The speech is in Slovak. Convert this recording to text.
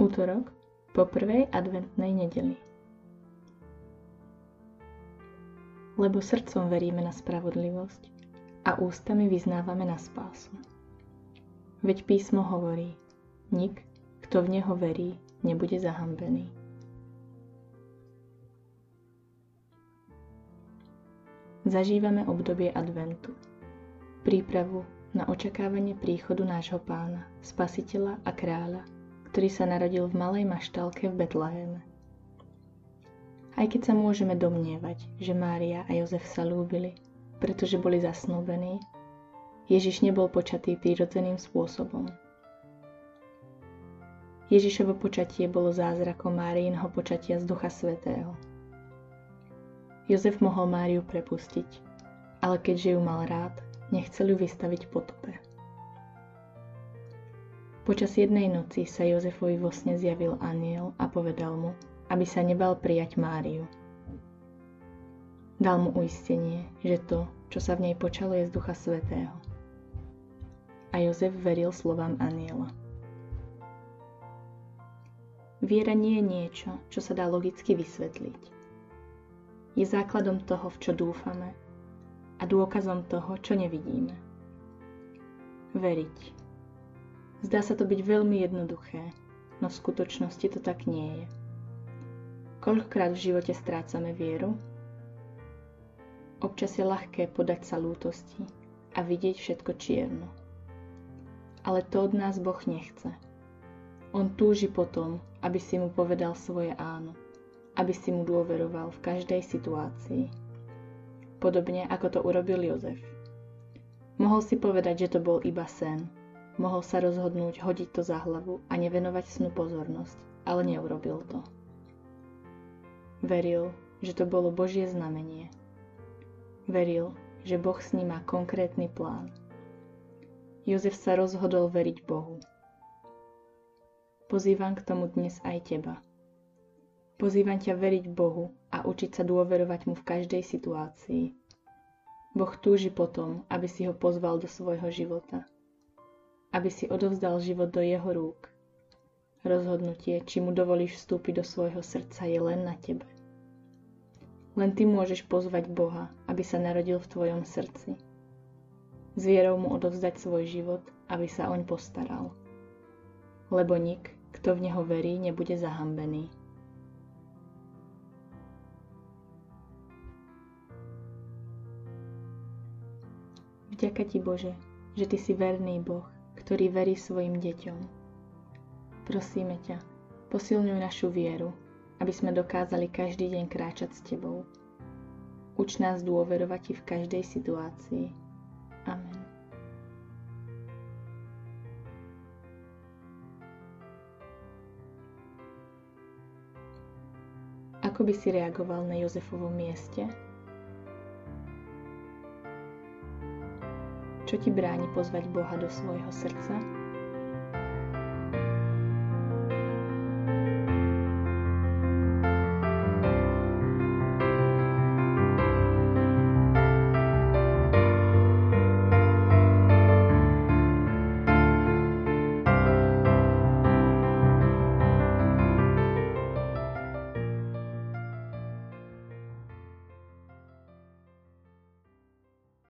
Útorok po prvej adventnej nedeli. Lebo srdcom veríme na spravodlivosť a ústami vyznávame na spásu. Veď písmo hovorí, nik, kto v neho verí, nebude zahambený. Zažívame obdobie adventu, prípravu na očakávanie príchodu nášho pána, spasiteľa a kráľa, ktorý sa narodil v malej maštalke v Betléme. Aj keď sa môžeme domnievať, že Mária a Jozef sa lúbili, pretože boli zasnúbení, Ježiš nebol počatý prírodzeným spôsobom. Ježišovo počatie bolo zázrakom Máriinho počatia z Ducha Svetého. Jozef mohol Máriu prepustiť, ale keďže ju mal rád, nechcel ju vystaviť potope. Počas jednej noci sa Jozefovi vo sne zjavil aniel a povedal mu, aby sa nebal prijať Máriu. Dal mu uistenie, že to, čo sa v nej počalo, je z Ducha Svetého. A Jozef veril slovám aniela. Viera nie je niečo, čo sa dá logicky vysvetliť. Je základom toho, v čo dúfame a dôkazom toho, čo nevidíme. Veriť Zdá sa to byť veľmi jednoduché, no v skutočnosti to tak nie je. Koľkokrát v živote strácame vieru? Občas je ľahké podať sa lútosti a vidieť všetko čierno. Ale to od nás Boh nechce. On túži potom, aby si mu povedal svoje áno, aby si mu dôveroval v každej situácii. Podobne ako to urobil Jozef. Mohol si povedať, že to bol iba sen, Mohol sa rozhodnúť hodiť to za hlavu a nevenovať snu pozornosť, ale neurobil to. Veril, že to bolo Božie znamenie. Veril, že Boh s ním má konkrétny plán. Jozef sa rozhodol veriť Bohu. Pozývam k tomu dnes aj teba. Pozývam ťa veriť Bohu a učiť sa dôverovať mu v každej situácii. Boh túži potom, aby si ho pozval do svojho života aby si odovzdal život do jeho rúk. Rozhodnutie, či mu dovolíš vstúpiť do svojho srdca, je len na tebe. Len ty môžeš pozvať Boha, aby sa narodil v tvojom srdci. S vierou mu odovzdať svoj život, aby sa oň postaral. Lebo nik, kto v neho verí, nebude zahambený. Vďaka ti Bože, že ty si verný Boh, ktorý verí svojim deťom. Prosíme ťa, posilňuj našu vieru, aby sme dokázali každý deň kráčať s Tebou. Uč nás dôverovať Ti v každej situácii. Amen. Ako by si reagoval na Jozefovom mieste? Čo ti bráni pozvať Boha do svojho srdca?